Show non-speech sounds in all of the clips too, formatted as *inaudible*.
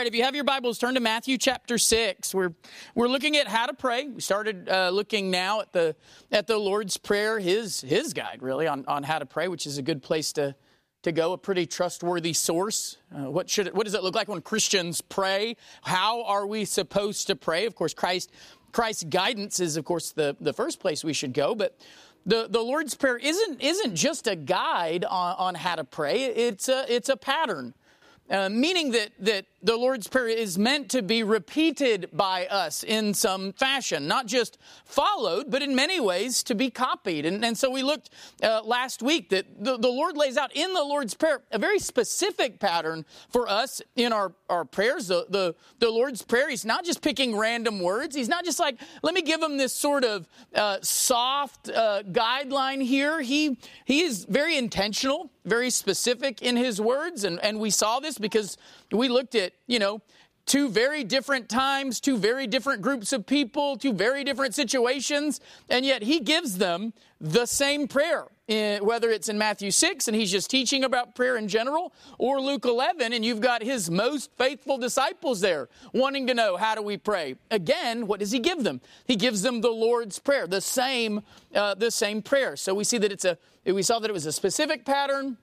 Right, if you have your Bibles, turn to Matthew chapter six. We're we're looking at how to pray. We started uh, looking now at the at the Lord's prayer, his his guide really on on how to pray, which is a good place to to go. A pretty trustworthy source. Uh, what should it, what does it look like when Christians pray? How are we supposed to pray? Of course, Christ Christ's guidance is of course the the first place we should go, but the, the Lord's Prayer isn't, isn't just a guide on, on how to pray, it's a, it's a pattern. Uh, meaning that, that the Lord's Prayer is meant to be repeated by us in some fashion, not just followed, but in many ways to be copied. And, and so we looked uh, last week that the, the Lord lays out in the Lord's Prayer a very specific pattern for us in our, our prayers. The, the, the Lord's Prayer, He's not just picking random words. He's not just like, let me give Him this sort of uh, soft uh, guideline here. He, he is very intentional very specific in his words, and, and we saw this because we looked at, you know, two very different times, two very different groups of people, two very different situations, and yet he gives them the same prayer. Eh, whether it's in Matthew 6 and he's just teaching about prayer in general, or Luke 11 and you've got his most faithful disciples there wanting to know how do we pray. Again, what does he give them? He gives them the Lord's Prayer, the same, uh, the same prayer. So we see that it's a, we saw that it was a specific pattern.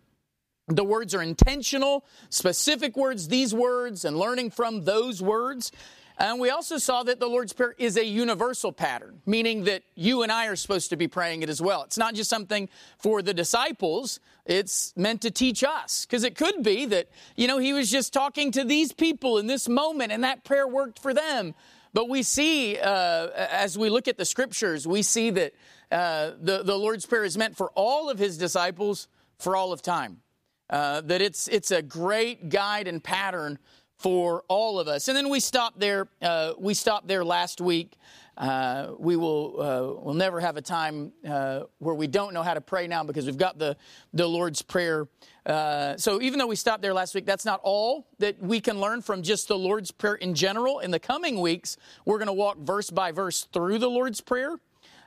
The words are intentional, specific words, these words, and learning from those words. And we also saw that the Lord's Prayer is a universal pattern, meaning that you and I are supposed to be praying it as well. It's not just something for the disciples, it's meant to teach us. Because it could be that, you know, he was just talking to these people in this moment and that prayer worked for them. But we see, uh, as we look at the scriptures, we see that uh, the, the Lord's Prayer is meant for all of his disciples for all of time. Uh, that it's, it's a great guide and pattern for all of us. And then we stopped there. Uh, we stopped there last week. Uh, we will uh, will never have a time uh, where we don't know how to pray now because we've got the the Lord's prayer. Uh, so even though we stopped there last week, that's not all that we can learn from just the Lord's prayer in general. In the coming weeks, we're going to walk verse by verse through the Lord's prayer,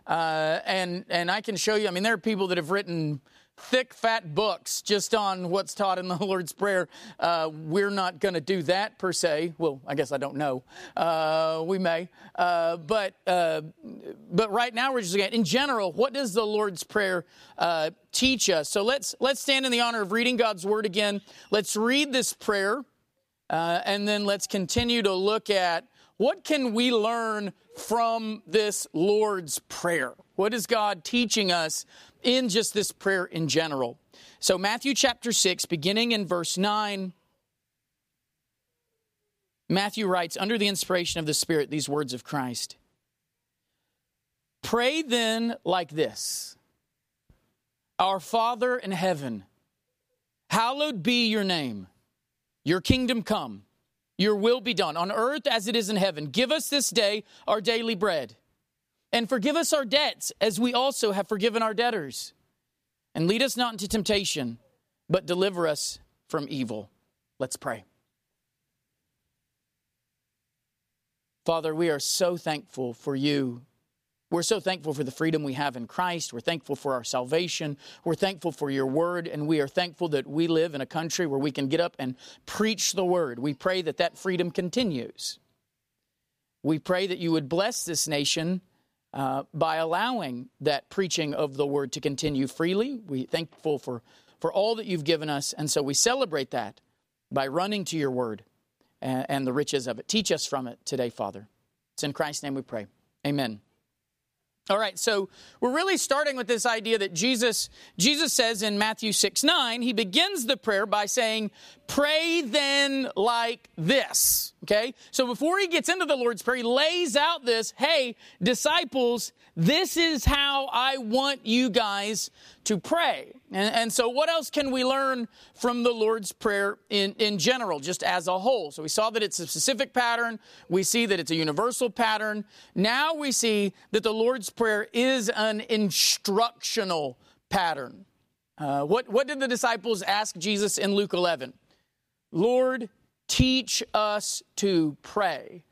uh, and and I can show you. I mean, there are people that have written thick, fat books just on what's taught in the *laughs* Lord's Prayer. Uh, we're not going to do that per se. Well, I guess I don't know. Uh, we may, uh, but uh, but right now we're just looking at in general. What does the Lord's Prayer uh, teach us? So let's let's stand in the honor of reading God's Word again. Let's read this prayer, uh, and then let's continue to look at what can we learn from this Lord's Prayer. What is God teaching us in just this prayer in general. So, Matthew chapter 6, beginning in verse 9, Matthew writes, under the inspiration of the Spirit, these words of Christ Pray then like this Our Father in heaven, hallowed be your name, your kingdom come, your will be done on earth as it is in heaven. Give us this day our daily bread and forgive us our debts as we also have forgiven our debtors. And lead us not into temptation, but deliver us from evil. Let's pray. Father, we are so thankful for you. We're so thankful for the freedom we have in Christ. We're thankful for our salvation. We're thankful for your word. And we are thankful that we live in a country where we can get up and preach the word. We pray that that freedom continues. We pray that you would bless this nation uh, by allowing that preaching of the word to continue freely. We're thankful for, for all that you've given us, and so we celebrate that by running to your word and, and the riches of it. Teach us from it today, Father. It's in Christ's name we pray. Amen. All right, so we're really starting with this idea that Jesus Jesus says in Matthew 6 9, he begins the prayer by saying, Pray then like this. Okay? So before he gets into the Lord's Prayer, he lays out this, hey, disciples, this is how I want you guys to pray. And, and, so, what else can we learn from the Lord's Prayer in, in general, just as a whole? So, we saw that it's a specific pattern. We see that it's a universal pattern. Now we see that the Lord's Prayer is an instructional pattern. Uh, what, what did the disciples ask Jesus in Luke 11? Lord, teach us to pray.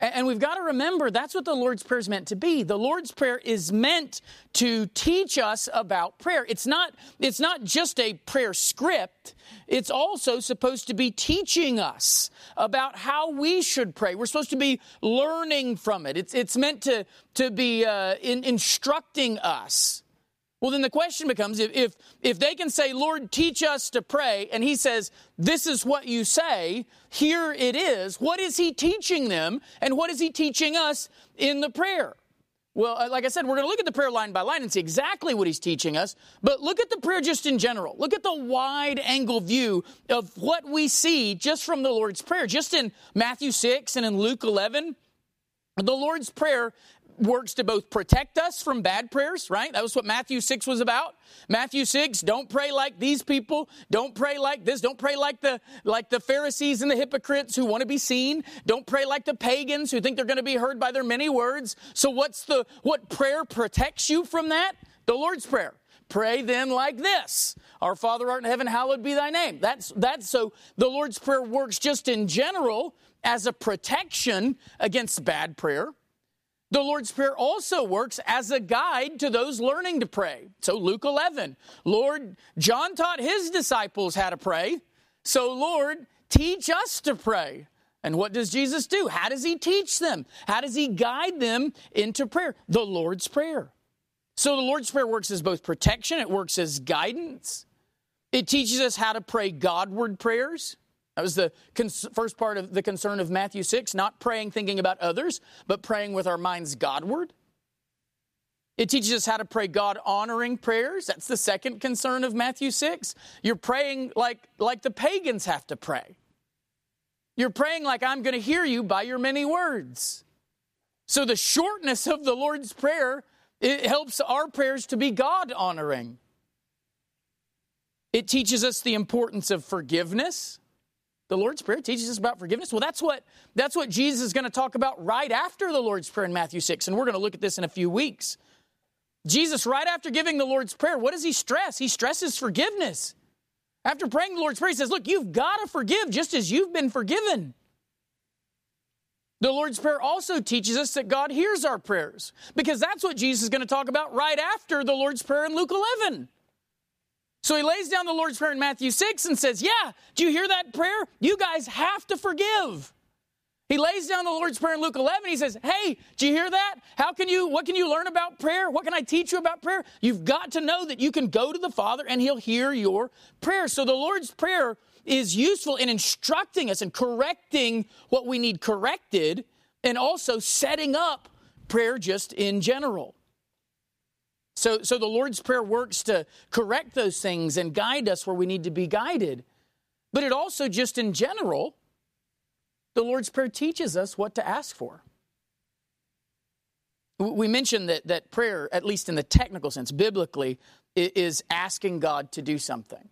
And we've got to remember that's what the Lord's Prayer is meant to be. The Lord's Prayer is meant to teach us about prayer. It's not, it's not just a prayer script, it's also supposed to be teaching us about how we should pray. We're supposed to be learning from it. It's, it's meant to, to be uh, in, instructing us. Well, then the question becomes if, if, if they can say, Lord, teach us to pray, and he says, this is what you say, here it is, what is he teaching them, and what is he teaching us in the prayer? Well, uh, like I said, we're going to look at the prayer line by line and see exactly what he's teaching us, but look at the prayer just in general. Look at the wide angle view of what we see just from the Lord's Prayer. Just in Matthew 6 and in Luke 11, the Lord's Prayer works to both protect us from bad prayers, right? That was what Matthew 6 was about. Matthew 6, don't pray like these people. Don't pray like this. Don't pray like the, like the Pharisees and the hypocrites who want to be seen. Don't pray like the pagans who think they're going to be heard by their many words. So what's the, what prayer protects you from that? The Lord's Prayer. Pray then like this. Our Father art in heaven, hallowed be thy name. That's, that's so the Lord's Prayer works just in general as a protection against bad prayer. The Lord's Prayer also works as a guide to those learning to pray. So, Luke 11, Lord, John taught his disciples how to pray. So, Lord, teach us to pray. And what does Jesus do? How does he teach them? How does he guide them into prayer? The Lord's Prayer. So, the Lord's Prayer works as both protection, it works as guidance. It teaches us how to pray Godward prayers. That was the cons- first part of the concern of Matthew 6, not praying thinking about others, but praying with our minds Godward. It teaches us how to pray God honoring prayers. That's the second concern of Matthew 6. You're praying like, like the pagans have to pray. You're praying like I'm going to hear you by your many words. So the shortness of the Lord's Prayer it helps our prayers to be God honoring. It teaches us the importance of forgiveness. The Lord's Prayer teaches us about forgiveness. Well, that's what, that's what Jesus is going to talk about right after the Lord's Prayer in Matthew 6, and we're going to look at this in a few weeks. Jesus, right after giving the Lord's Prayer, what does he stress? He stresses forgiveness. After praying the Lord's Prayer, he says, Look, you've got to forgive just as you've been forgiven. The Lord's Prayer also teaches us that God hears our prayers because that's what Jesus is going to talk about right after the Lord's Prayer in Luke 11. So he lays down the Lord's Prayer in Matthew 6 and says, Yeah, do you hear that prayer? You guys have to forgive. He lays down the Lord's Prayer in Luke 11. He says, Hey, do you hear that? How can you, what can you learn about prayer? What can I teach you about prayer? You've got to know that you can go to the Father and He'll hear your prayer. So the Lord's Prayer is useful in instructing us and correcting what we need corrected and also setting up prayer just in general. So, so the Lord's Prayer works to correct those things and guide us where we need to be guided. But it also, just in general, the Lord's Prayer teaches us what to ask for. We mentioned that, that prayer, at least in the technical sense, biblically, is asking God to do something.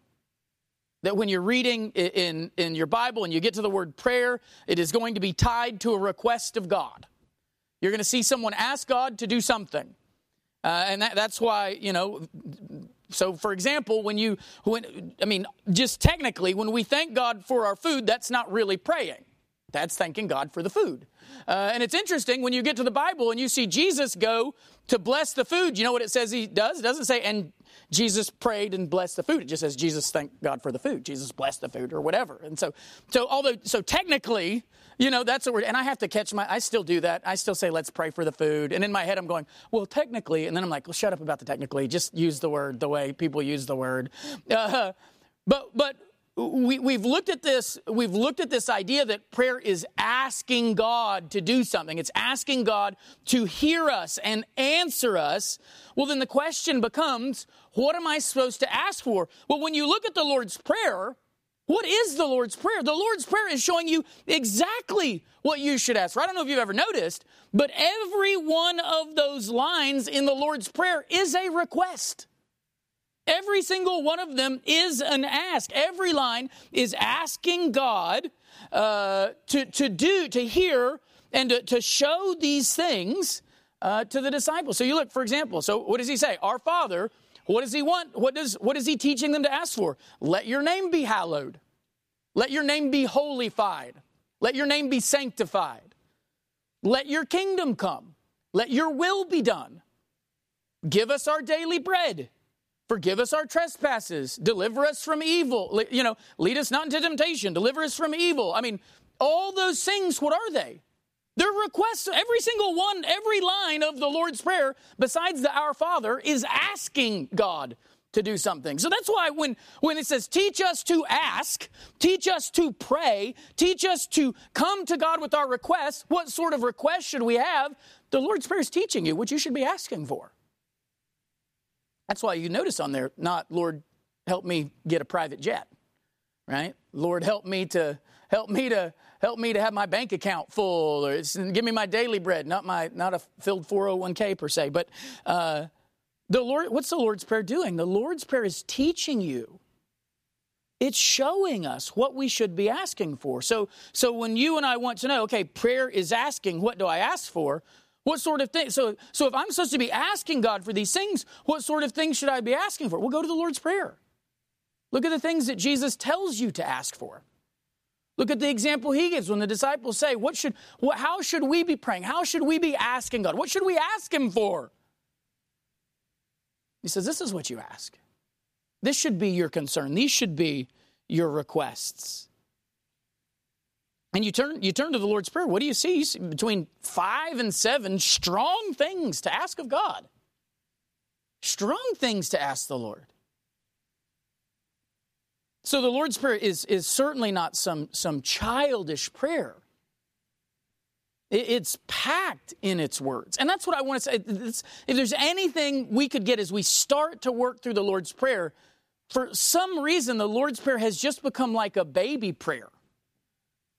That when you're reading in, in your Bible and you get to the word prayer, it is going to be tied to a request of God. You're going to see someone ask God to do something. Uh, and that, that's why, you know, so for example, when you, when, I mean, just technically, when we thank God for our food, that's not really praying. That's thanking God for the food. Uh, and it's interesting when you get to the Bible and you see Jesus go to bless the food, you know what it says he does? It doesn't say, and Jesus prayed and blessed the food. It just says Jesus thanked God for the food. Jesus blessed the food or whatever. And so, so although, so technically, you know, that's a word. And I have to catch my, I still do that. I still say, let's pray for the food. And in my head, I'm going, well, technically. And then I'm like, well, shut up about the technically. Just use the word the way people use the word. Uh, but, but, we, we've looked at this we've looked at this idea that prayer is asking god to do something. It's asking god to hear us and answer us. Well then the question becomes what am i supposed to ask for? Well when you look at the lord's prayer what is the lord's prayer? The lord's prayer is showing you exactly what you should ask for. I don't know if you've ever noticed but every one of those lines in the lord's prayer is a request Every single one of them is an ask. Every line is asking God uh, to, to do, to hear, and to, to show these things uh, to the disciples. So you look, for example, so what does he say? Our Father, what does he want? What, does, what is he teaching them to ask for? Let your name be hallowed. Let your name be holified. Let your name be sanctified. Let your kingdom come. Let your will be done. Give us our daily bread. Forgive us our trespasses. Deliver us from evil. You know, lead us not into temptation. Deliver us from evil. I mean, all those things, what are they? They're requests. Every single one, every line of the Lord's Prayer, besides the Our Father, is asking God to do something. So that's why when, when it says, teach us to ask, teach us to pray, teach us to come to God with our requests, what sort of request should we have? The Lord's Prayer is teaching you what you should be asking for. That's why you notice on there, not, Lord, help me get a private jet, right? Lord, help me to, help me to, help me to have my bank account full, or give me my daily bread, not my, not a filled 401k per se, but, uh, the Lord, what's the Lord's Prayer doing? The Lord's Prayer is teaching you. It's showing us what we should be asking for. So, so when you and I want to know, okay, prayer is asking, what do I ask for? What sort of thing? So, so if I'm supposed to be asking God for these things, what sort of things should I be asking for? Well, go to the Lord's Prayer. Look at the things that Jesus tells you to ask for. Look at the example he gives when the disciples say, "What should? What, how should we be praying? How should we be asking God? What should we ask Him for?" He says, This is what you ask. This should be your concern. These should be your requests. And you turn, you turn to the Lord's Prayer. What do you see? Between five and seven strong things to ask of God. Strong things to ask the Lord. So the Lord's Prayer is, is certainly not some, some childish prayer. It's packed in its words. And that's what I want to say. It's, if there's anything we could get as we start to work through the Lord's Prayer, for some reason, the Lord's Prayer has just become like a baby prayer.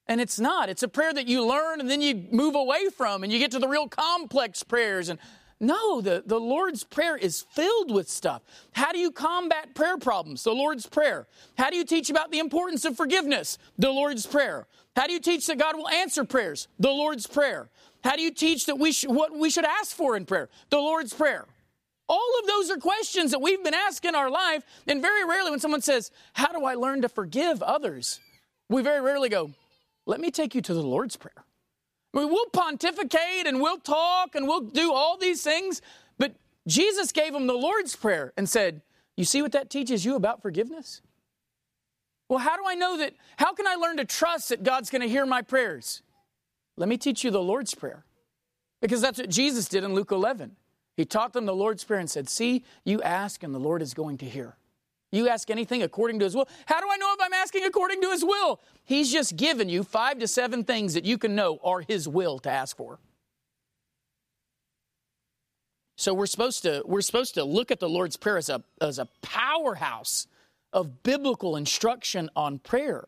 And it's not. It's a prayer that you learn and then you move away from and you get to the real complex prayers. And no, the, the Lord's Prayer is filled with stuff. How do you combat prayer problems? The Lord's Prayer. How do you teach about the importance of forgiveness? The Lord's Prayer. How do you teach that God will answer prayers? The Lord's Prayer. How do you teach that we sh- what we should ask for in prayer? The Lord's Prayer. All of those are questions that we've been asked in our life, and very rarely when someone says, How do I learn to forgive others? We very rarely go, Let me take you to the Lord's Prayer. I mean, we'll pontificate and we'll talk and we'll do all these things, but Jesus gave them the Lord's Prayer and said, You see what that teaches you about forgiveness? Well, how do I know that? How can I learn to trust that God's going to hear my prayers? Let me teach you the Lord's Prayer. Because that's what Jesus did in Luke 11. He taught them the Lord's Prayer and said, See, you ask and the Lord is going to hear. You ask anything according to his will. How do I know if I'm asking according to his will? He's just given you five to seven things that you can know are his will to ask for. So we're supposed to we're supposed to look at the Lord's Prayer as a as a powerhouse of biblical instruction on prayer.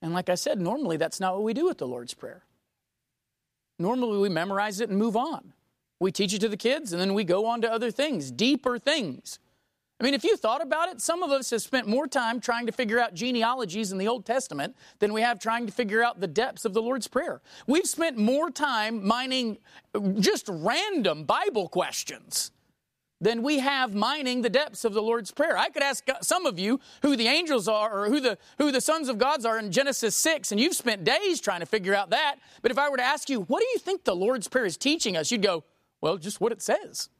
And like I said, normally that's not what we do with the Lord's Prayer. Normally we memorize it and move on. We teach it to the kids and then we go on to other things, deeper things. I mean, if you thought about it, some of us have spent more time trying to figure out genealogies in the Old Testament than we have trying to figure out the depths of the Lord's Prayer. We've spent more time mining just random Bible questions than we have mining the depths of the Lord's Prayer. I could ask some of you who the angels are or who the, who the sons of God's are in Genesis 6, and you've spent days trying to figure out that. But if I were to ask you, what do you think the Lord's Prayer is teaching us? You'd go, well, just what it says.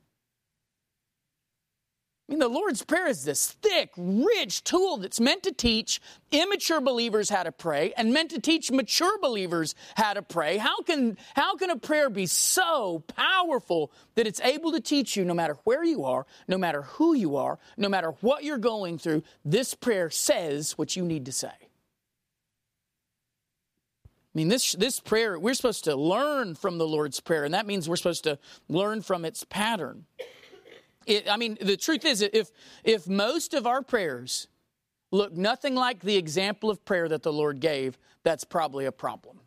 I mean, the Lord's Prayer is this thick, rich tool that's meant to teach immature believers how to pray and meant to teach mature believers how to pray. How can, how can a prayer be so powerful that it's able to teach you no matter where you are, no matter who you are, no matter what you're going through, this prayer says what you need to say? I mean, this, this prayer, we're supposed to learn from the Lord's Prayer, and that means we're supposed to learn from its pattern. It, I mean, the truth is, if, if most of our prayers look nothing like the example of prayer that the Lord gave, that's probably a problem.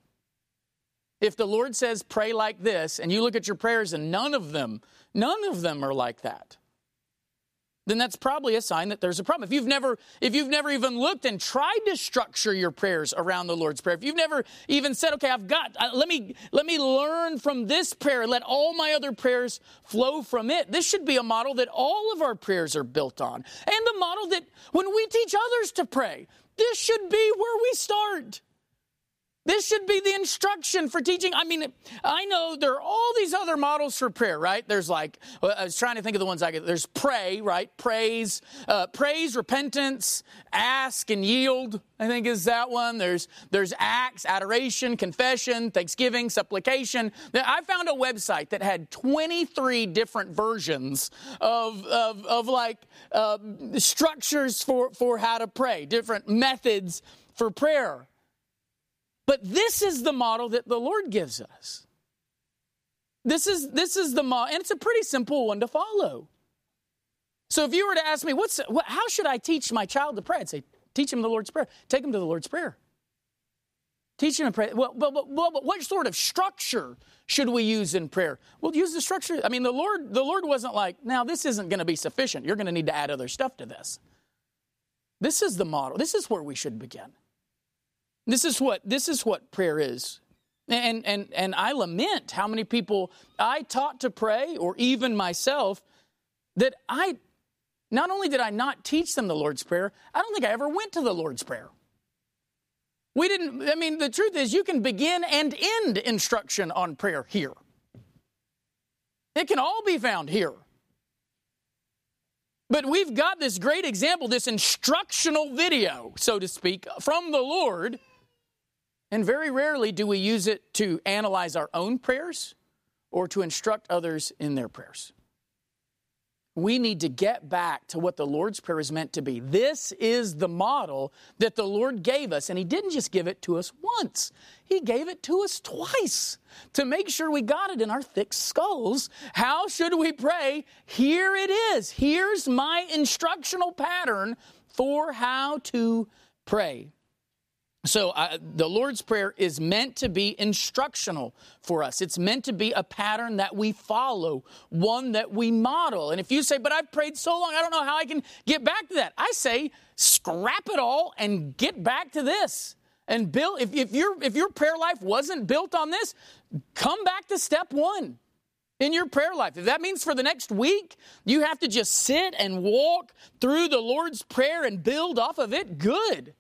If the Lord says, pray like this, and you look at your prayers and none of them, none of them are like that, then that's probably a sign that there's a problem. If you've never, if you've never even looked and tried to structure your prayers around the Lord's Prayer, if you've never even said, okay, I've got, uh, let me, let me learn from this prayer, let all my other prayers flow from it. This should be a model that all of our prayers are built on. And the model that when we teach others to pray, this should be where we start. This should be the instruction for teaching. I mean, I know there are all these other models for prayer, right? There's like, I was trying to think of the ones I get. There's pray, right? Praise, uh, praise, repentance, ask and yield. I think is that one. There's there's acts, adoration, confession, thanksgiving, supplication. I found a website that had 23 different versions of of, of like uh, structures for for how to pray, different methods for prayer. But this is the model that the Lord gives us. This is, this is the model, and it's a pretty simple one to follow. So if you were to ask me, what's, what, how should I teach my child to pray? I'd say, teach him the Lord's Prayer. Take him to the Lord's Prayer. Teach him to pray. Well, but, but, but what sort of structure should we use in prayer? Well, use the structure. I mean, the Lord, the Lord wasn't like, now this isn't going to be sufficient. You're going to need to add other stuff to this. This is the model. This is where we should begin. This is what this is what prayer is. And and and I lament how many people I taught to pray or even myself that I not only did I not teach them the Lord's prayer, I don't think I ever went to the Lord's prayer. We didn't I mean the truth is you can begin and end instruction on prayer here. It can all be found here. But we've got this great example, this instructional video, so to speak, from the Lord and very rarely do we use it to analyze our own prayers or to instruct others in their prayers. We need to get back to what the Lord's Prayer is meant to be. This is the model that the Lord gave us, and He didn't just give it to us once, He gave it to us twice to make sure we got it in our thick skulls. How should we pray? Here it is. Here's my instructional pattern for how to pray. So, uh, the Lord's Prayer is meant to be instructional for us. It's meant to be a pattern that we follow, one that we model. And if you say, but I've prayed so long, I don't know how I can get back to that, I say, scrap it all and get back to this. And build, if, if, your, if your prayer life wasn't built on this, come back to step one in your prayer life. If that means for the next week, you have to just sit and walk through the Lord's Prayer and build off of it, good.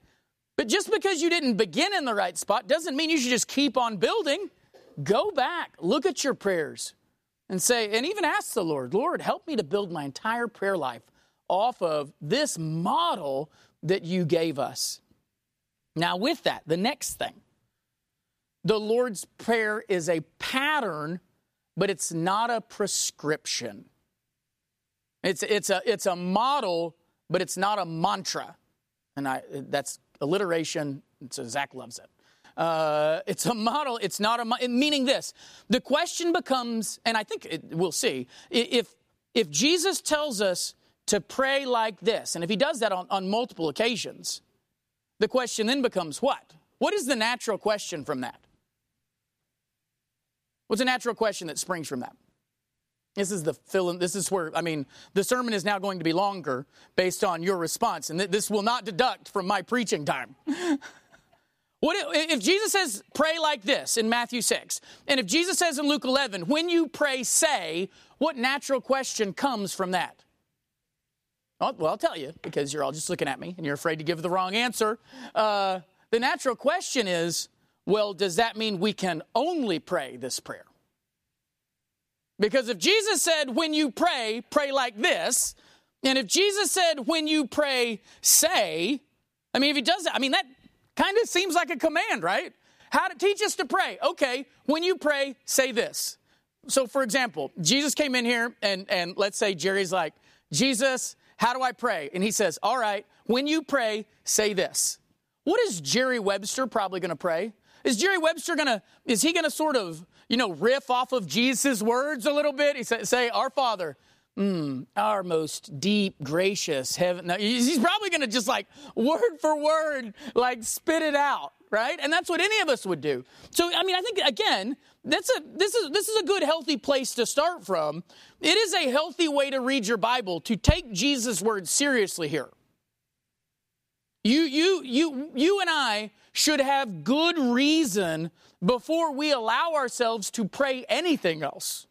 But just because you didn't begin in the right spot doesn't mean you should just keep on building. Go back, look at your prayers, and say, and even ask the Lord, Lord, help me to build my entire prayer life off of this model that you gave us. Now, with that, the next thing the Lord's Prayer is a pattern, but it's not a prescription. It's, it's, a, it's a model, but it's not a mantra. And I, that's alliteration. So Zach loves it. Uh, it's a model. It's not a meaning. This the question becomes, and I think it, we'll see if if Jesus tells us to pray like this, and if he does that on, on multiple occasions, the question then becomes what? What is the natural question from that? What's a natural question that springs from that? This is the fill this is where I mean the sermon is now going to be longer based on your response and this will not deduct from my preaching time. *laughs* what if, if Jesus says pray like this in Matthew 6 and if Jesus says in Luke 11 when you pray say what natural question comes from that? Oh, well, I'll tell you because you're all just looking at me and you're afraid to give the wrong answer. Uh, the natural question is well, does that mean we can only pray this prayer? Because if Jesus said, when you pray, pray like this, and if Jesus said, when you pray, say, I mean, if he does that, I mean, that kind of seems like a command, right? How to teach us to pray. Okay, when you pray, say this. So, for example, Jesus came in here, and, and let's say Jerry's like, Jesus, how do I pray? And he says, All right, when you pray, say this. What is Jerry Webster probably going to pray? Is Jerry Webster going to, is he going to sort of, you know, riff off of Jesus' words a little bit? He say, say Our Father, mm, our most deep, gracious heaven. Now, he's probably going to just like word for word, like spit it out, right? And that's what any of us would do. So, I mean, I think again, that's a this is this is a good healthy place to start from. It is a healthy way to read your Bible to take Jesus' words seriously here. You you you you and I should have good reason before we allow ourselves to pray anything else.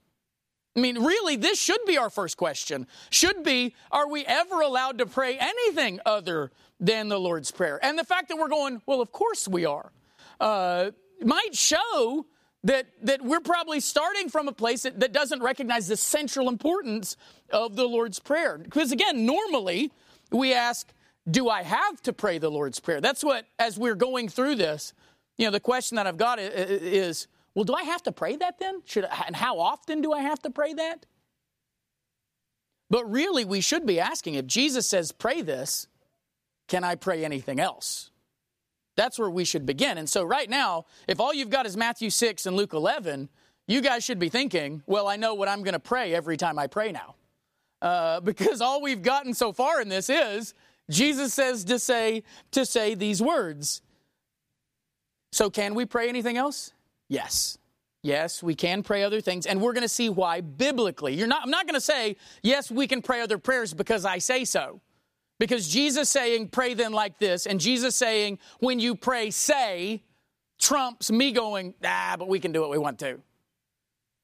I mean, really, this should be our first question. Should be, are we ever allowed to pray anything other than the Lord's Prayer? And the fact that we're going, well, of course we are. Uh, might show that, that we're probably starting from a place that, that doesn't recognize the central importance of the Lord's Prayer. Because again, normally we ask, do I have to pray the Lord's Prayer? That's what, as we're going through this, you know, the question that I've got is, well, do I have to pray that then? Should I, and how often do I have to pray that? But really, we should be asking if Jesus says, pray this, can I pray anything else? That's where we should begin. And so, right now, if all you've got is Matthew 6 and Luke 11, you guys should be thinking, well, I know what I'm going to pray every time I pray now. Uh, *laughs* because all we've gotten so far in this is Jesus says to say, to say these words. So, can we pray anything else? Yes. Yes, we can pray other things, and we're going to see why biblically. You're not, I'm not going to say, yes, we can pray other prayers because I say so. Because Jesus saying, pray then like this, and Jesus saying, when you pray, say, trumps me going, ah, but we can do what we want to.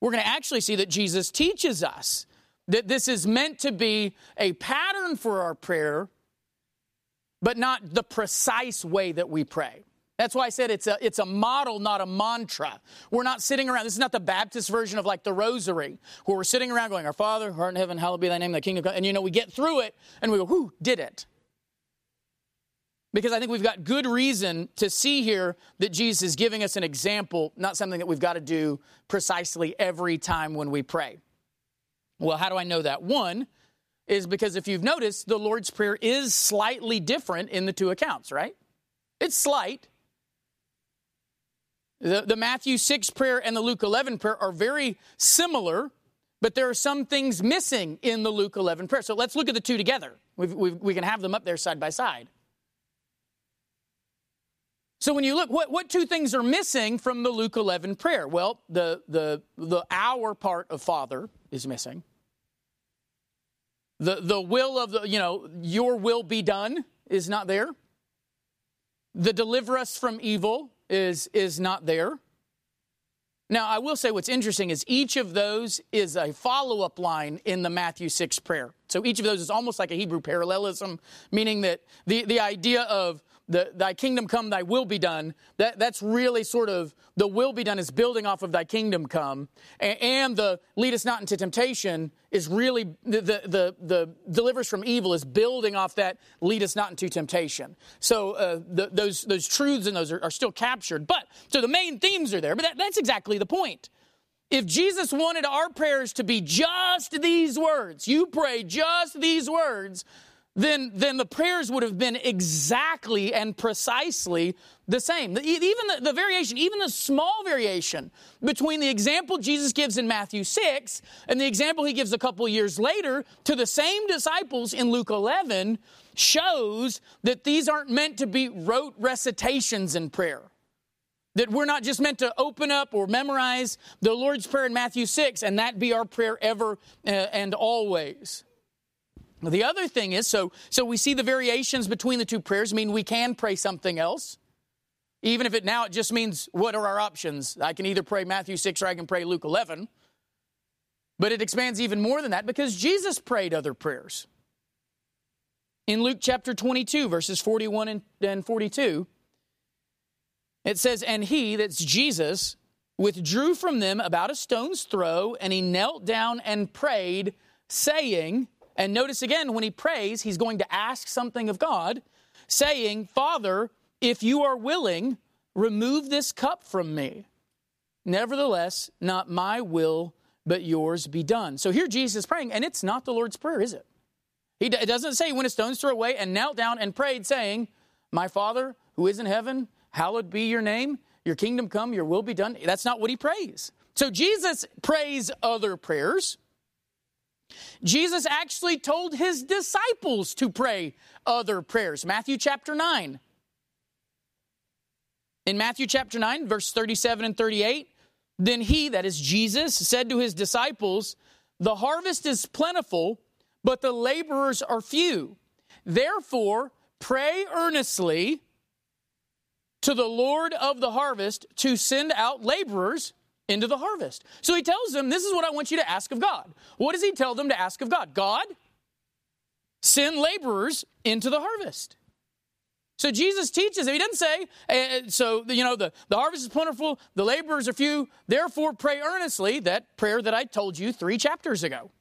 We're going to actually see that Jesus teaches us that this is meant to be a pattern for our prayer, but not the precise way that we pray. That's why I said it's a, it's a model, not a mantra. We're not sitting around. This is not the Baptist version of like the rosary, where we're sitting around going, Our Father, who art in heaven, hallowed be thy name, thy kingdom come. And you know, we get through it and we go, Who did it. Because I think we've got good reason to see here that Jesus is giving us an example, not something that we've got to do precisely every time when we pray. Well, how do I know that? One is because if you've noticed, the Lord's Prayer is slightly different in the two accounts, right? It's slight, the, the Matthew 6 prayer and the Luke 11 prayer are very similar, but there are some things missing in the Luke 11 prayer. So let's look at the two together. We've, we've, we can have them up there side by side. So when you look, what, what two things are missing from the Luke 11 prayer? Well, the, the, the our part of Father is missing. The, the will of the, you know, your will be done is not there. The deliver us from evil is, is not there. Now, I will say what's interesting is each of those is a follow up line in the Matthew 6 prayer. So each of those is almost like a Hebrew parallelism, meaning that the, the idea of the, thy kingdom come, thy will be done. That, that's really sort of the will be done is building off of thy kingdom come. And, and the lead us not into temptation is really the, the, the, the deliver us from evil is building off that lead us not into temptation. So uh, the, those, those truths and those are, are, still captured. But so the main themes are there, but that, that's exactly the point. If Jesus wanted our prayers to be just these words, you pray just these words, then, then the prayers would have been exactly and precisely the same. Even the, the, variation, even the small variation between the example Jesus gives in Matthew 6 and the example he gives a couple years later to the same disciples in Luke 11 shows that these aren't meant to be rote recitations in prayer. That we're not just meant to open up or memorize the Lord's Prayer in Matthew 6 and that be our prayer ever uh, and always. The other thing is, so, so we see the variations between the two prayers mean we can pray something else. Even if it now it just means what are our options? I can either pray Matthew 6 or I can pray Luke 11. But it expands even more than that because Jesus prayed other prayers. In Luke chapter 22, verses 41 and 42, it says, And he, that's Jesus, withdrew from them about a stone's throw, and he knelt down and prayed, saying, and notice again, when he prays, he's going to ask something of God, saying, Father, if you are willing, remove this cup from me. Nevertheless, not my will, but yours be done. So here Jesus is praying, and it's not the Lord's Prayer, is it? He it doesn't say he went a stone's throw away and knelt down and prayed, saying, My Father who is in heaven, hallowed be your name, your kingdom come, your will be done. That's not what he prays. So Jesus prays other prayers. Jesus actually told his disciples to pray other prayers. Matthew chapter 9. In Matthew chapter 9, verse 37 and 38, then he, that is Jesus, said to his disciples, The harvest is plentiful, but the laborers are few. Therefore, pray earnestly to the Lord of the harvest to send out laborers into the harvest. So he tells them, This is what I want you to ask of God. What does he tell them to ask of God? God, send laborers into the harvest. So Jesus teaches, them. he doesn't say, uh, so, you know, the, the harvest is plentiful, the laborers are few, therefore pray earnestly, that prayer that I told you three chapters ago.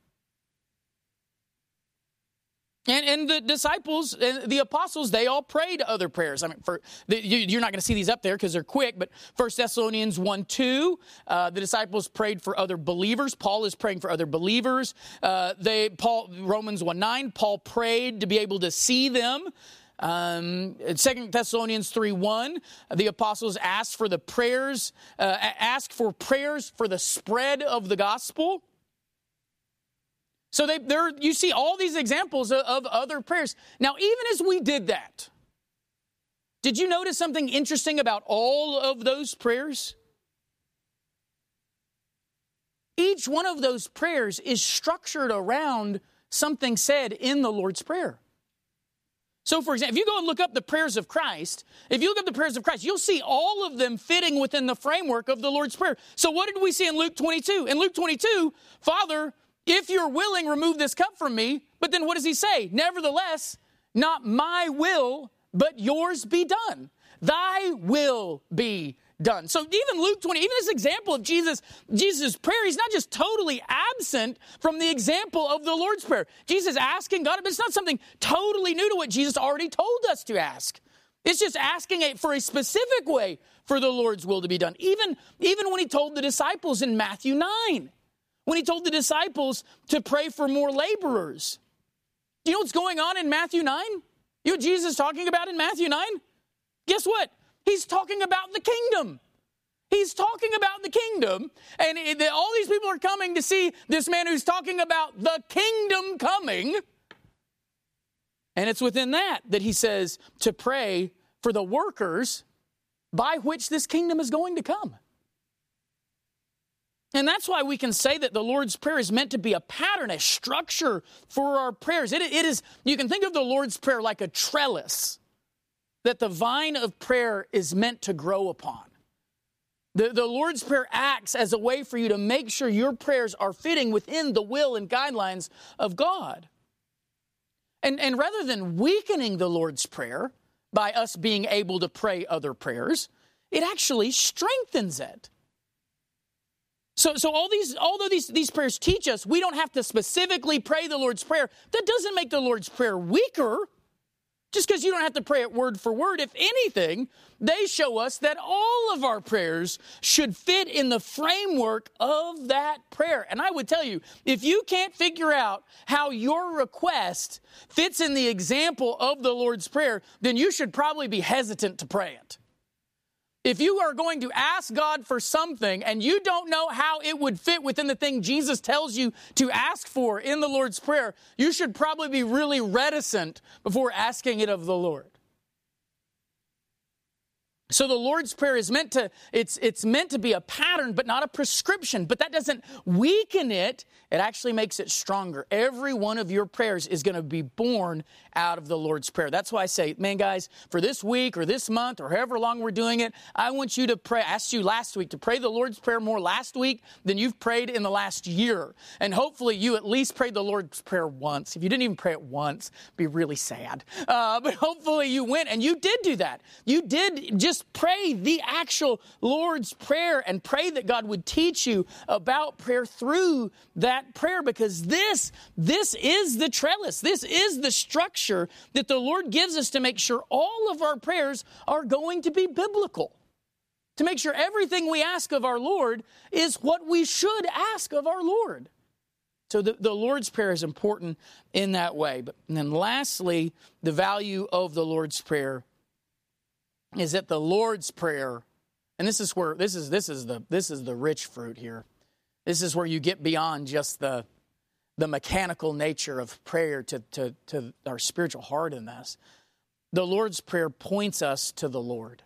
And, and the disciples and the apostles, they all prayed other prayers. I mean, for the, you, are not going to see these up there because they're quick, but First Thessalonians 1 2, uh, the disciples prayed for other believers. Paul is praying for other believers. Uh, they, Paul, Romans 1 9, Paul prayed to be able to see them. Um, Second Thessalonians 3 1, the apostles asked for the prayers, uh, asked for prayers for the spread of the gospel. So they, there, you see all these examples of, of other prayers. Now, even as we did that, did you notice something interesting about all of those prayers? Each one of those prayers is structured around something said in the Lord's Prayer. So, for example, if you go and look up the prayers of Christ, if you look up the prayers of Christ, you'll see all of them fitting within the framework of the Lord's Prayer. So, what did we see in Luke 22? In Luke 22, Father, if you're willing, remove this cup from me. But then what does he say? Nevertheless, not my will, but yours be done. Thy will be done. So even Luke 20, even this example of Jesus, Jesus' prayer, he's not just totally absent from the example of the Lord's Prayer. Jesus asking God, but it's not something totally new to what Jesus already told us to ask. It's just asking for a specific way for the Lord's will to be done. Even, even when he told the disciples in Matthew 9, when he told the disciples to pray for more laborers. Do you know what's going on in Matthew 9? You know Jesus is talking about in Matthew 9? Guess what? He's talking about the kingdom. He's talking about the kingdom, and all these people are coming to see this man who's talking about the kingdom coming. And it's within that that he says to pray for the workers by which this kingdom is going to come. And that's why we can say that the Lord's Prayer is meant to be a pattern, a structure for our prayers. It, it is, you can think of the Lord's Prayer like a trellis that the vine of prayer is meant to grow upon. The, the Lord's Prayer acts as a way for you to make sure your prayers are fitting within the will and guidelines of God. And, and rather than weakening the Lord's Prayer by us being able to pray other prayers, it actually strengthens it. So, so all these, although these, these prayers teach us, we don't have to specifically pray the Lord's Prayer. That doesn't make the Lord's Prayer weaker. Just because you don't have to pray it word for word, if anything, they show us that all of our prayers should fit in the framework of that prayer. And I would tell you, if you can't figure out how your request fits in the example of the Lord's Prayer, then you should probably be hesitant to pray it. If you are going to ask God for something and you don't know how it would fit within the thing Jesus tells you to ask for in the Lord's Prayer, you should probably be really reticent before asking it of the Lord. So the Lord's Prayer is meant to it's it's meant to be a pattern but not a prescription, but that doesn't weaken it, it actually makes it stronger. Every one of your prayers is going to be born out of the Lord's Prayer. That's why I say, man guys, for this week or this month or however long we're doing it, I want you to pray. I asked you last week to pray the Lord's Prayer more last week than you've prayed in the last year. And hopefully you at least prayed the Lord's Prayer once. If you didn't even pray it once, be really sad. Uh, *laughs* but hopefully you went and you did do that. You did just just pray the actual Lord's Prayer and pray that God would teach you about prayer through that prayer because this, this is the trellis. This is the structure that the Lord gives us to make sure all of our prayers are going to be biblical. To make sure everything we ask of our Lord is what we should ask of our Lord. So the, the Lord's Prayer is important in that way. But and then lastly, the value of the Lord's Prayer is that the Lord's Prayer, and this is where this is this is the this is the rich fruit here. This is where you get beyond just the the mechanical nature of prayer to, to, to our spiritual heart in this. The Lord's Prayer points us to the Lord.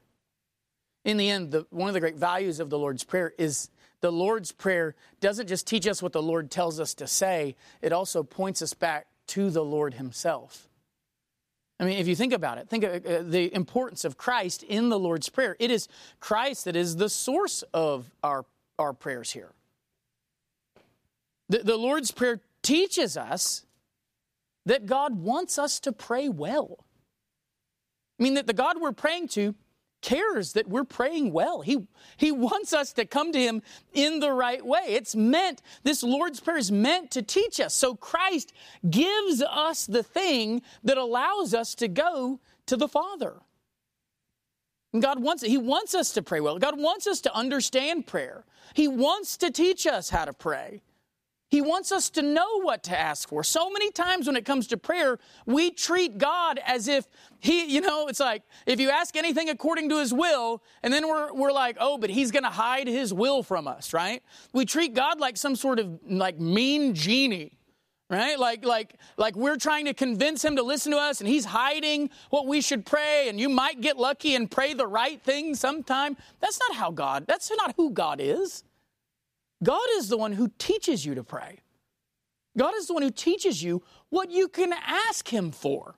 In the end, the, one of the great values of the Lord's Prayer is the Lord's Prayer doesn't just teach us what the Lord tells us to say, it also points us back to the Lord Himself. I mean, if you think about it, think of uh, the importance of Christ in the Lord's Prayer. It is Christ that is the source of our, our prayers here. The, the Lord's Prayer teaches us that God wants us to pray well. I mean, that the God we're praying to cares that we're praying well. He, he wants us to come to Him in the right way. It's meant, this Lord's Prayer is meant to teach us. So Christ gives us the thing that allows us to go to the Father. And God wants it. He wants us to pray well. God wants us to understand prayer. He wants to teach us how to pray. He wants us to know what to ask for. So many times when it comes to prayer, we treat God as if He, you know, it's like if you ask anything according to His will, and then we're, we're like, oh, but He's going to hide His will from us, right? We treat God like some sort of like mean genie right like like like we're trying to convince him to listen to us and he's hiding what we should pray and you might get lucky and pray the right thing sometime that's not how god that's not who god is God is the one who teaches you to pray. God is the one who teaches you what you can ask Him for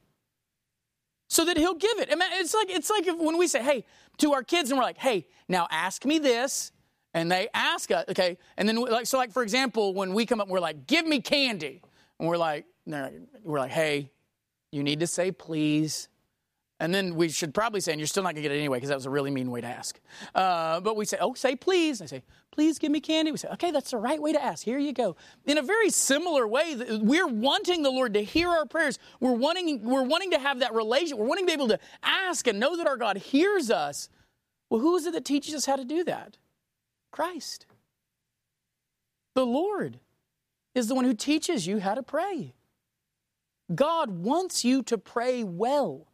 so that He'll give it. It's like, it's like when we say, hey, to our kids, and we're like, hey, now ask me this. And they ask us, okay, and then like so, like for example, when we come up, we're like, "Give me candy," and we're like, we're like, "Hey, you need to say please and then we should probably say, and you're still not going to get it anyway because that was a really mean way to ask. Uh, but we say, oh, say please. I say, please give me candy. We say, okay, that's the right way to ask. Here you go. In a very similar way, we're wanting the Lord to hear our prayers. We're wanting, we're wanting to have that relation. We're wanting to be able to ask and know that our God hears us. Well, who is it that teaches us how to do that? Christ. The Lord is the one who teaches you how to pray. God wants you to pray well.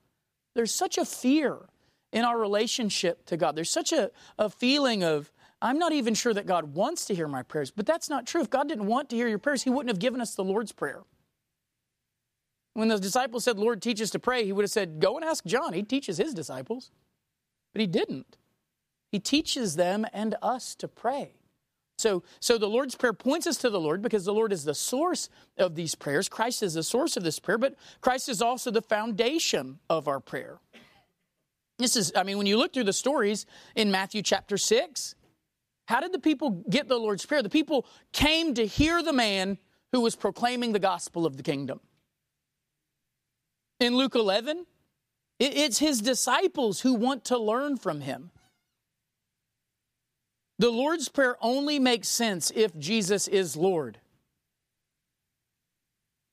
There's such a fear in our relationship to God. There's such a, a feeling of, I'm not even sure that God wants to hear my prayers, but that's not true. If God didn't want to hear your prayers, He wouldn't have given us the Lord's Prayer. When the disciples said, Lord, teach us to pray, He would have said, Go and ask John. He teaches his disciples. But He didn't. He teaches them and us to pray. So, so the Lord's Prayer points us to the Lord because the Lord is the source of these prayers. Christ is the source of this prayer, but Christ is also the foundation of our prayer. This is, I mean, when you look through the stories in Matthew chapter 6, how did the people get the Lord's Prayer? The people came to hear the man who was proclaiming the gospel of the kingdom. In Luke 11, it's his disciples who want to learn from him. The Lord's Prayer only makes sense if Jesus is Lord.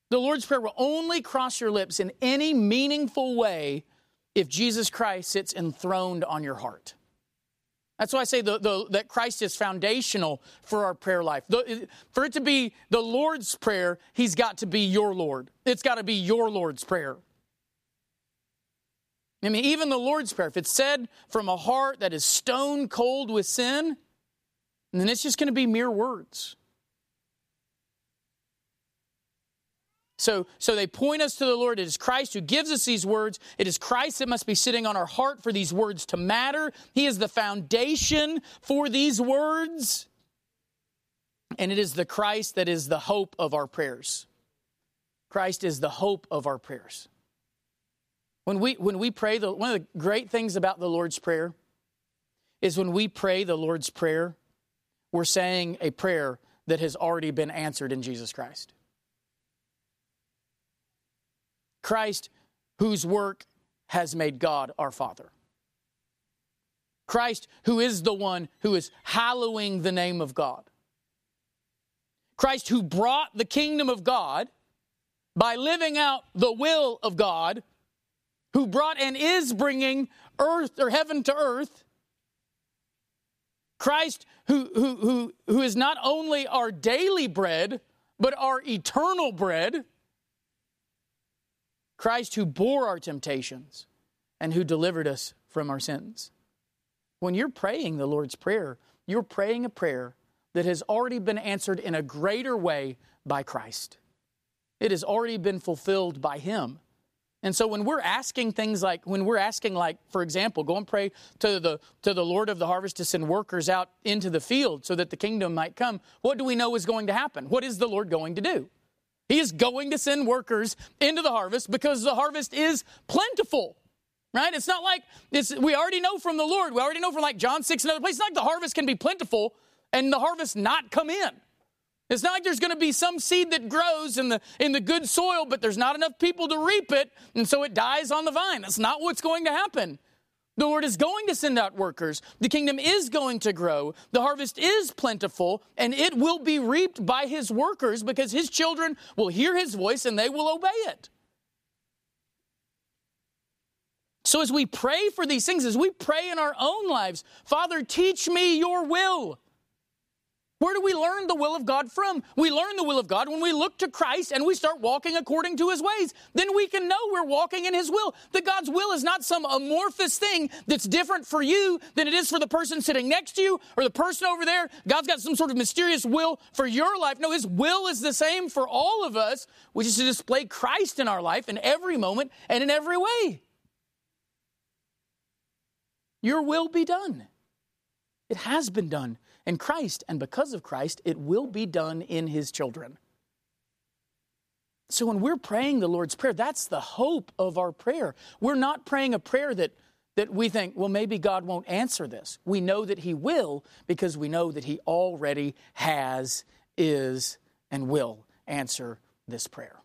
The Lord's Prayer will only cross your lips in any meaningful way if Jesus Christ sits enthroned on your heart. That's why I say the, the, that Christ is foundational for our prayer life. The, for it to be the Lord's Prayer, He's got to be your Lord. It's got to be your Lord's Prayer. I mean, even the Lord's Prayer, if it's said from a heart that is stone cold with sin, and then it's just going to be mere words. So, so they point us to the Lord. It is Christ who gives us these words. It is Christ that must be sitting on our heart for these words to matter. He is the foundation for these words. And it is the Christ that is the hope of our prayers. Christ is the hope of our prayers. When we, when we pray, the, one of the great things about the Lord's Prayer is when we pray the Lord's Prayer, we're saying a prayer that has already been answered in Jesus Christ. Christ, whose work has made God our Father. Christ, who is the one who is hallowing the name of God. Christ, who brought the kingdom of God by living out the will of God, who brought and is bringing earth or heaven to earth. Christ, who, who, who, who is not only our daily bread, but our eternal bread. Christ, who bore our temptations and who delivered us from our sins. When you're praying the Lord's Prayer, you're praying a prayer that has already been answered in a greater way by Christ. It has already been fulfilled by Him. And so when we're asking things like, when we're asking like, for example, go and pray to the, to the Lord of the harvest to send workers out into the field so that the kingdom might come, what do we know is going to happen? What is the Lord going to do? He is going to send workers into the harvest because the harvest is plentiful. Right? It's not like it's, we already know from the Lord. We already know from like John 6 and other places. Like the harvest can be plentiful and the harvest not come in. It's not like there's going to be some seed that grows in the, in the good soil, but there's not enough people to reap it, and so it dies on the vine. That's not what's going to happen. The Lord is going to send out workers. The kingdom is going to grow. The harvest is plentiful, and it will be reaped by his workers because his children will hear his voice and they will obey it. So, as we pray for these things, as we pray in our own lives, Father, teach me your will. Where do we learn the will of God from? We learn the will of God when we look to Christ and we start walking according to his ways. Then we can know we're walking in his will. That God's will is not some amorphous thing that's different for you than it is for the person sitting next to you or the person over there. God's got some sort of mysterious will for your life. No, his will is the same for all of us, which is to display Christ in our life in every moment and in every way. Your will be done. It has been done in Christ, and because of Christ, it will be done in his children. So when we're praying the Lord's Prayer, that's the hope of our prayer. We're not praying a prayer that, that we think, well, maybe God won't answer this. We know that He will because we know that He already has, is, and will answer this prayer.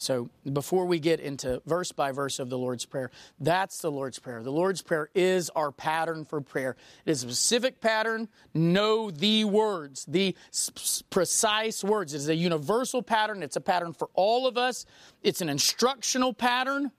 So, before we get into verse by verse of the Lord's Prayer, that's the Lord's Prayer. The Lord's Prayer is our pattern for prayer. It is a specific pattern. Know the words, the precise words. It is a universal pattern. It's a pattern for all of us. It's an instructional pattern.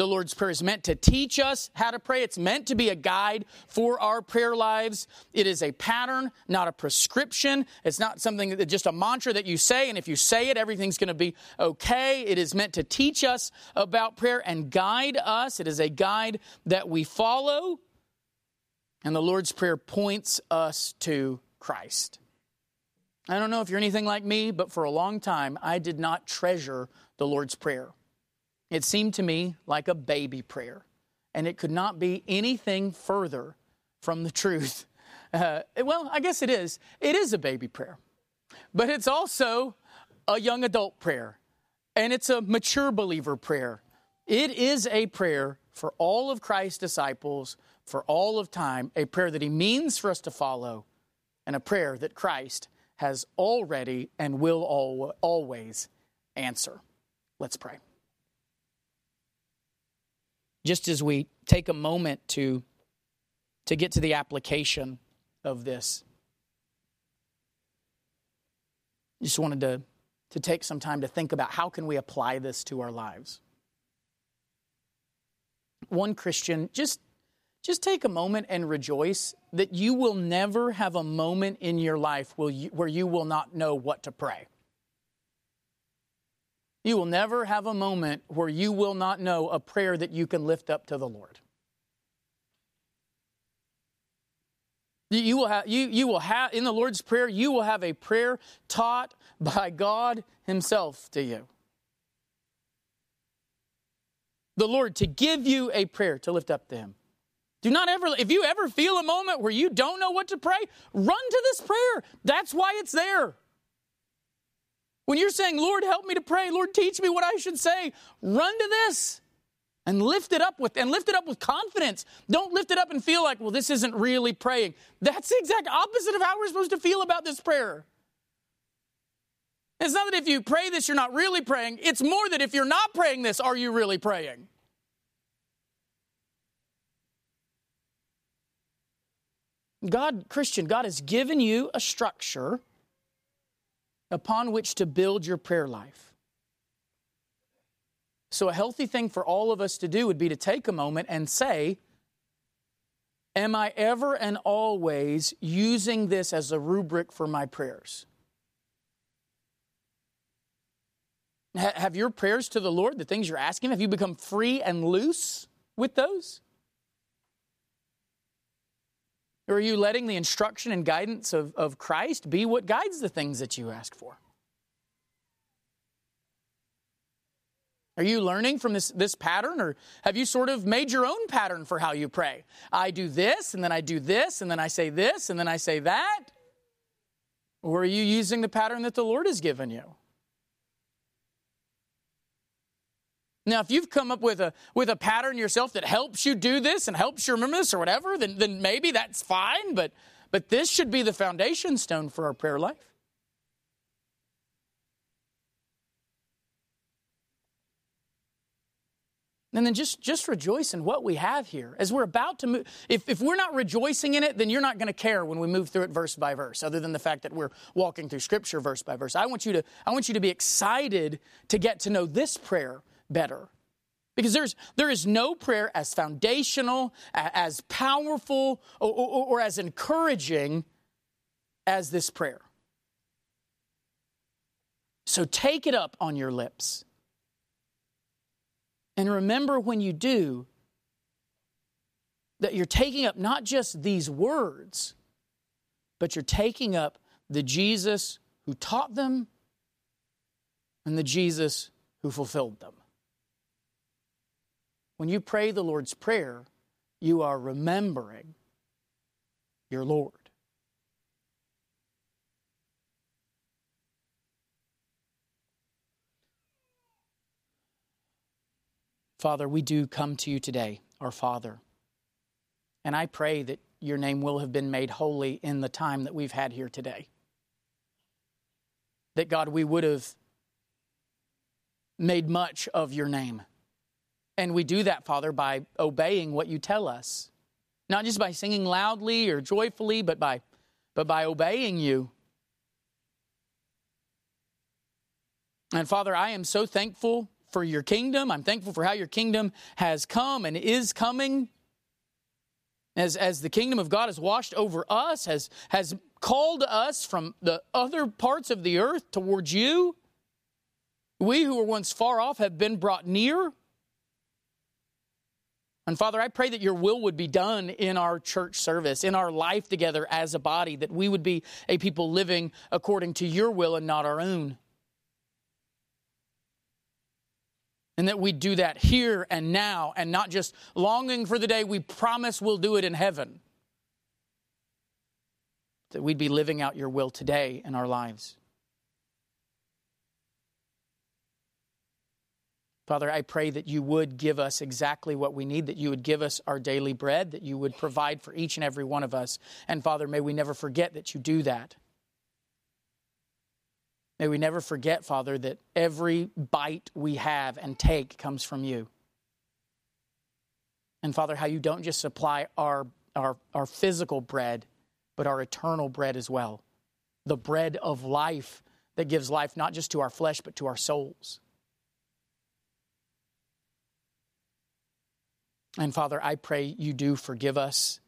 The Lord's Prayer is meant to teach us how to pray. It's meant to be a guide for our prayer lives. It is a pattern, not a prescription. It's not something that just a mantra that you say, and if you say it, everything's going to be okay. It is meant to teach us about prayer and guide us. It is a guide that we follow. And the Lord's Prayer points us to Christ. I don't know if you're anything like me, but for a long time, I did not treasure the Lord's Prayer. It seemed to me like a baby prayer, and it could not be anything further from the *laughs* truth. Uh, well, I guess it is. It is a baby prayer, but it's also a young adult prayer, and it's a mature believer prayer. It is a prayer for all of Christ's disciples for all of time, a prayer that he means for us to follow, and a prayer that Christ has already and will always answer. Let's pray just as we take a moment to, to get to the application of this, just wanted to, to take some time to think about how can we apply this to our lives. One Christian, just just take a moment and rejoice that you will never have a moment in your life where you will not know what to pray. You will never have a moment where you will not know a prayer that you can lift up to the Lord. You will have, you, you will have, in the Lord's Prayer, you will have a prayer taught by God Himself to you. The Lord to give you a prayer to lift up to Him. Do not ever, if you ever feel a moment where you don't know what to pray, run to this prayer. That's why it's there. When you're saying, Lord, help me to pray, Lord, teach me what I should say, run to this and lift it up with and lift it up with confidence. Don't lift it up and feel like, well, this isn't really praying. That's the exact opposite of how we're supposed to feel about this prayer. It's not that if you pray this, you're not really praying. It's more that if you're not praying this, are you really praying? God, Christian, God has given you a structure upon which to build your prayer life. So, a healthy thing for all of us to do would be to take a moment and say, Am I ever and always using this as a rubric for my prayers? Have your prayers to the Lord, the things you're asking, have you become free and loose with those? Or are you letting the instruction and guidance of, of Christ be what guides the things that you ask for? Are you learning from this, this pattern, or have you sort of made your own pattern for how you pray? I do this, and then I do this, and then I say this, and then I say that? Or are you using the pattern that the Lord has given you? Now, if you've come up with a with a pattern yourself that helps you do this and helps you remember this or whatever, then then maybe that's fine. But but this should be the foundation stone for our prayer life. And then just, just rejoice in what we have here. As we're about to move, if, if we're not rejoicing in it, then you're not going to care when we move through it verse by verse, other than the fact that we're walking through Scripture verse by verse. I want you to, I want you to be excited to get to know this prayer better. Because there's, there is no prayer as foundational, as powerful, or, or, or as encouraging as this prayer. So take it up on your lips. And remember when you do that you're taking up not just these words, but you're taking up the Jesus who taught them and the Jesus who fulfilled them. When you pray the Lord's Prayer, you are remembering your Lord. Father, we do come to you today, our Father. And I pray that your name will have been made holy in the time that we've had here today. That, God, we would have made much of your name. And we do that, Father, by obeying what you tell us. Not just by singing loudly or joyfully, but by, but by obeying you. And Father, I am so thankful for your kingdom. I'm thankful for how your kingdom has come and is coming. As, as the kingdom of God has washed over us, has, has called us from the other parts of the earth towards you. We who were once far off have been brought near. And Father, I pray that your will would be done in our church service, in our life together as a body, that we would be a people living according to your will and not our own. And that we do that here and now and not just longing for the day we promise we'll do it in heaven. That we'd be living out your will today in our lives. Father, I pray that you would give us exactly what we need, that you would give us our daily bread, that you would provide for each and every one of us. And Father, may we never forget that you do that. May we never forget, Father, that every bite we have and take comes from you. And Father, how you don't just supply our, our, our physical bread, but our eternal bread as well. The bread of life that gives life not just to our flesh, but to our souls. And Father, I pray you do forgive us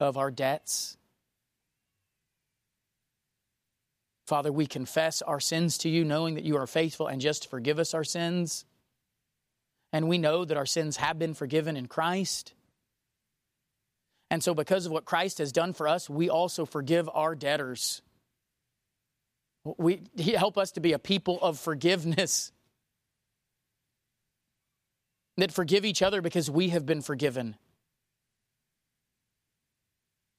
of our debts. Father, we confess our sins to you, knowing that you are faithful and just to forgive us our sins. And we know that our sins have been forgiven in Christ. And so, because of what Christ has done for us, we also forgive our debtors. We, help us to be a people of forgiveness that forgive each other because we have been forgiven.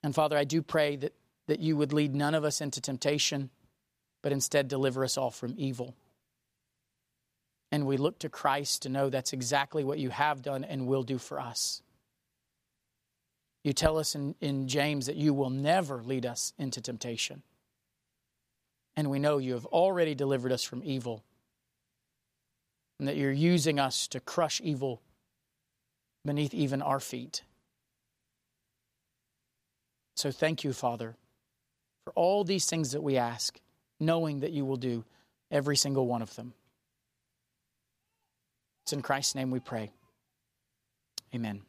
And Father, I do pray that, that you would lead none of us into temptation but instead deliver us all from evil. And we look to Christ to know that's exactly what you have done and will do for us. You tell us in, in James that you will never lead us into temptation. And we know you have already delivered us from evil, and that you're using us to crush evil beneath even our feet. So thank you, Father, for all these things that we ask knowing that you will do every single one of them. It's in Christ's name we pray. Amen.